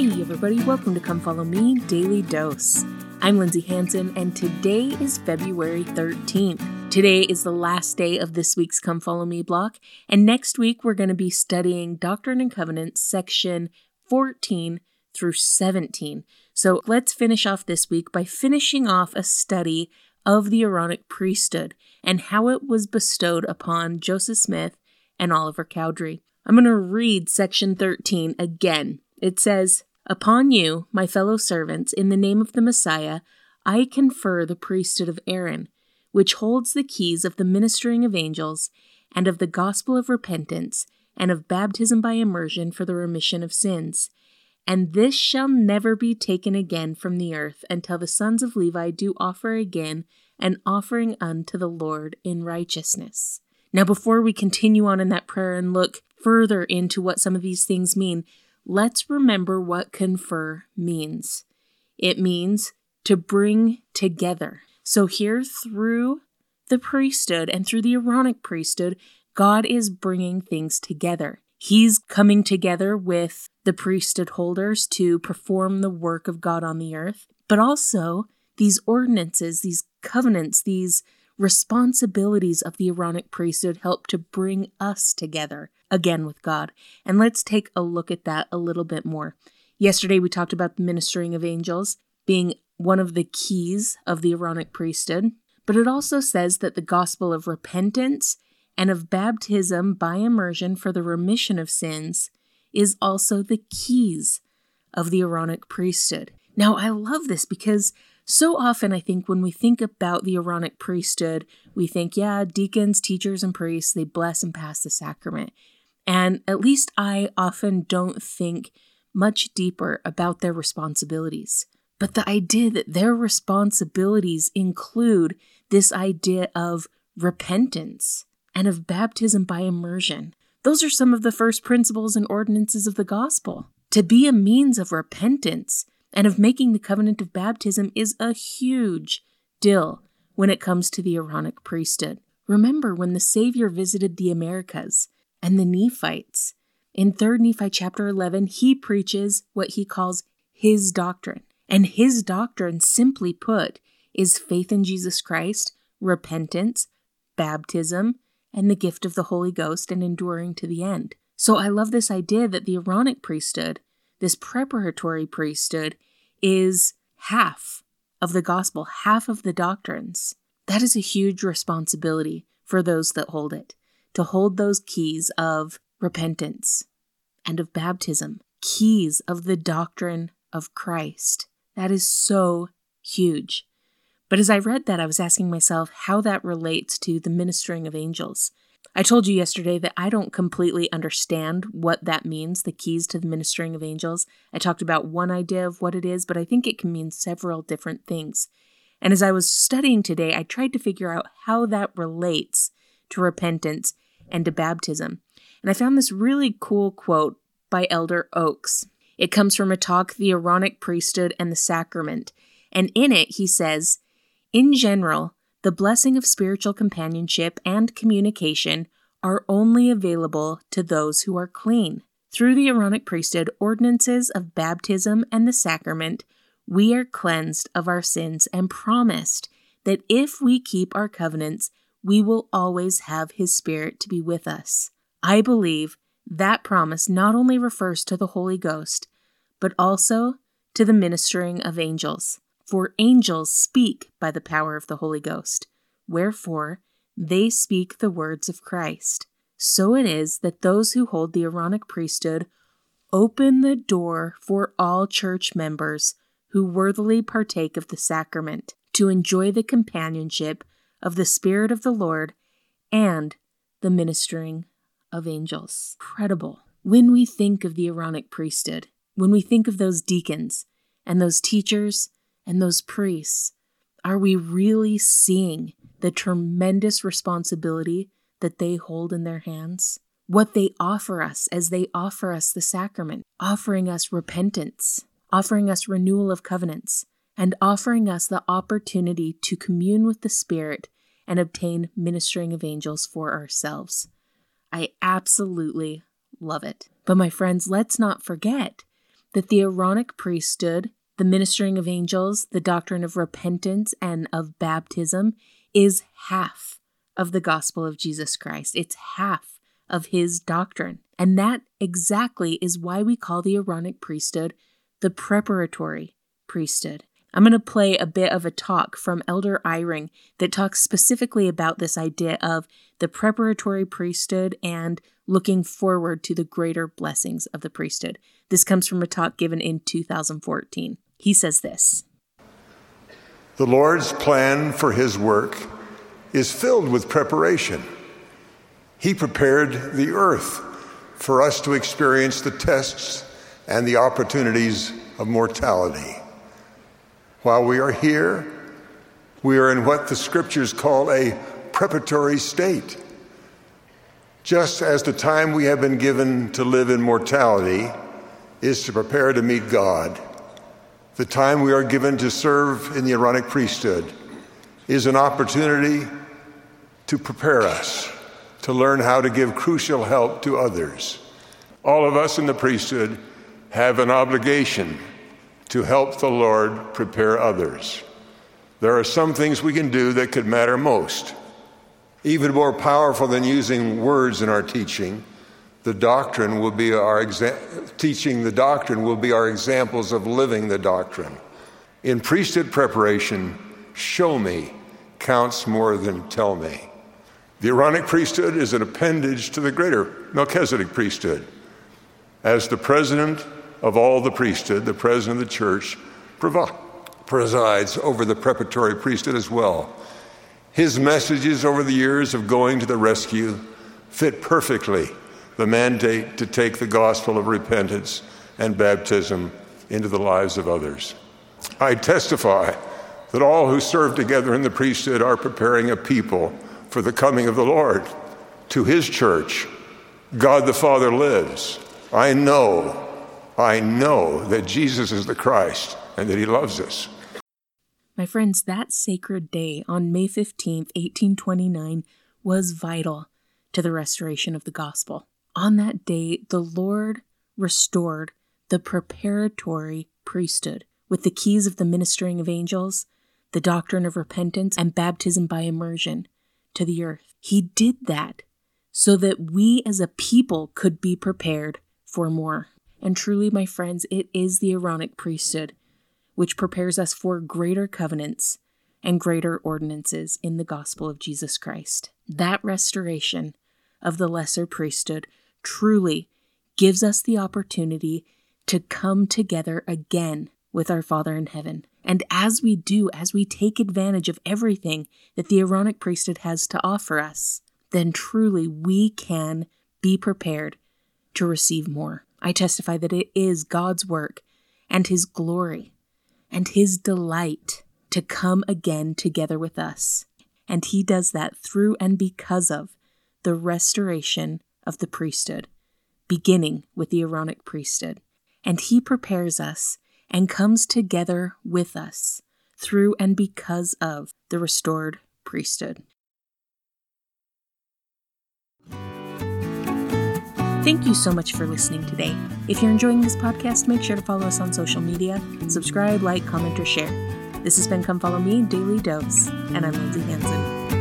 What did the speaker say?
Hey, everybody, welcome to Come Follow Me Daily Dose. I'm Lindsay Hanson, and today is February 13th. Today is the last day of this week's Come Follow Me block, and next week we're going to be studying Doctrine and Covenants, section 14 through 17. So let's finish off this week by finishing off a study of the Aaronic priesthood and how it was bestowed upon Joseph Smith and Oliver Cowdery. I'm going to read section 13 again. It says, Upon you, my fellow servants, in the name of the Messiah, I confer the priesthood of Aaron, which holds the keys of the ministering of angels, and of the gospel of repentance, and of baptism by immersion for the remission of sins. And this shall never be taken again from the earth until the sons of Levi do offer again an offering unto the Lord in righteousness. Now, before we continue on in that prayer and look further into what some of these things mean, let's remember what confer means. It means to bring together. So, here through the priesthood and through the Aaronic priesthood, God is bringing things together. He's coming together with the priesthood holders to perform the work of God on the earth, but also these ordinances, these covenants, these responsibilities of the Aaronic priesthood help to bring us together again with God. And let's take a look at that a little bit more. Yesterday, we talked about the ministering of angels being one of the keys of the Aaronic priesthood, but it also says that the gospel of repentance and of baptism by immersion for the remission of sins is also the keys of the Aaronic priesthood. Now, I love this because so often I think when we think about the Aaronic priesthood, we think, yeah, deacons, teachers, and priests, they bless and pass the sacrament. And at least I often don't think much deeper about their responsibilities. But the idea that their responsibilities include this idea of repentance and of baptism by immersion, those are some of the first principles and ordinances of the gospel. To be a means of repentance and of making the covenant of baptism is a huge deal when it comes to the Aaronic priesthood. Remember when the Savior visited the Americas and the Nephites. In 3 Nephi chapter 11, he preaches what he calls his doctrine. And his doctrine, simply put, is faith in Jesus Christ, repentance, baptism, and the gift of the Holy Ghost and enduring to the end. So I love this idea that the Aaronic priesthood, this preparatory priesthood, is half of the gospel, half of the doctrines. That is a huge responsibility for those that hold it, to hold those keys of repentance and of baptism, keys of the doctrine of Christ. That is so huge. But as I read that, I was asking myself how that relates to the ministering of angels. I told you yesterday that I don't completely understand what that means, the keys to the ministering of angels. I talked about one idea of what it is, but I think it can mean several different things. And as I was studying today, I tried to figure out how that relates to repentance and to baptism. And I found this really cool quote by Elder Oaks. It comes from a talk, The Aaronic Priesthood and the Sacrament. And in it, he says, In general, the blessing of spiritual companionship and communication are only available to those who are clean. Through the Aaronic priesthood, ordinances of baptism and the sacrament, we are cleansed of our sins and promised that if we keep our covenants, we will always have His Spirit to be with us. I believe that promise not only refers to the Holy Ghost, but also to the ministering of angels. For angels speak by the power of the Holy Ghost, wherefore they speak the words of Christ. So it is that those who hold the Aaronic priesthood open the door for all church members who worthily partake of the sacrament to enjoy the companionship of the Spirit of the Lord and the ministering of angels. Incredible. When we think of the Aaronic priesthood, when we think of those deacons and those teachers and those priests, are we really seeing the tremendous responsibility that they hold in their hands? What they offer us as they offer us the sacrament, offering us repentance, offering us renewal of covenants, and offering us the opportunity to commune with the Spirit and obtain ministering of angels for ourselves. I absolutely love it. But my friends, let's not forget that the Aaronic priesthood, the ministering of angels, the doctrine of repentance and of baptism is half of the gospel of Jesus Christ. It's half of his doctrine. And that exactly is why we call the Aaronic priesthood the preparatory priesthood. I'm going to play a bit of a talk from Elder Eyring that talks specifically about this idea of the preparatory priesthood and looking forward to the greater blessings of the priesthood. This comes from a talk given in 2014. He says this The Lord's plan for his work is filled with preparation. He prepared the earth for us to experience the tests and the opportunities of mortality. While we are here, we are in what the scriptures call a preparatory state. Just as the time we have been given to live in mortality is to prepare to meet God, the time we are given to serve in the Aaronic priesthood is an opportunity to prepare us to learn how to give crucial help to others. All of us in the priesthood have an obligation to help the Lord prepare others. There are some things we can do that could matter most. Even more powerful than using words in our teaching, the doctrine will be our exa- teaching the doctrine will be our examples of living the doctrine. In priesthood preparation, show me counts more than tell me. The Aaronic priesthood is an appendage to the greater Melchizedek priesthood. As the president of all the priesthood, the president of the church presides over the preparatory priesthood as well. His messages over the years of going to the rescue fit perfectly the mandate to take the gospel of repentance and baptism into the lives of others. I testify that all who serve together in the priesthood are preparing a people for the coming of the Lord to his church. God the Father lives. I know, I know that Jesus is the Christ and that he loves us. My friends, that sacred day on May 15th, 1829, was vital to the restoration of the gospel. On that day, the Lord restored the preparatory priesthood with the keys of the ministering of angels, the doctrine of repentance, and baptism by immersion to the earth. He did that so that we as a people could be prepared for more. And truly, my friends, it is the Aaronic priesthood which prepares us for greater covenants and greater ordinances in the gospel of Jesus Christ. That restoration of the lesser priesthood truly gives us the opportunity to come together again with our Father in heaven. And as we do, as we take advantage of everything that the Aaronic priesthood has to offer us, then truly we can be prepared to receive more. I testify that it is God's work and His glory and His delight to come again together with us. And He does that through and because of the restoration of the priesthood, beginning with the Aaronic priesthood. And He prepares us and comes together with us through and because of the restored priesthood. Thank you so much for listening today. If you're enjoying this podcast, make sure to follow us on social media, subscribe, like, comment, or share. This has been Come Follow Me Daily Dose, and I'm Lindsay Hanson.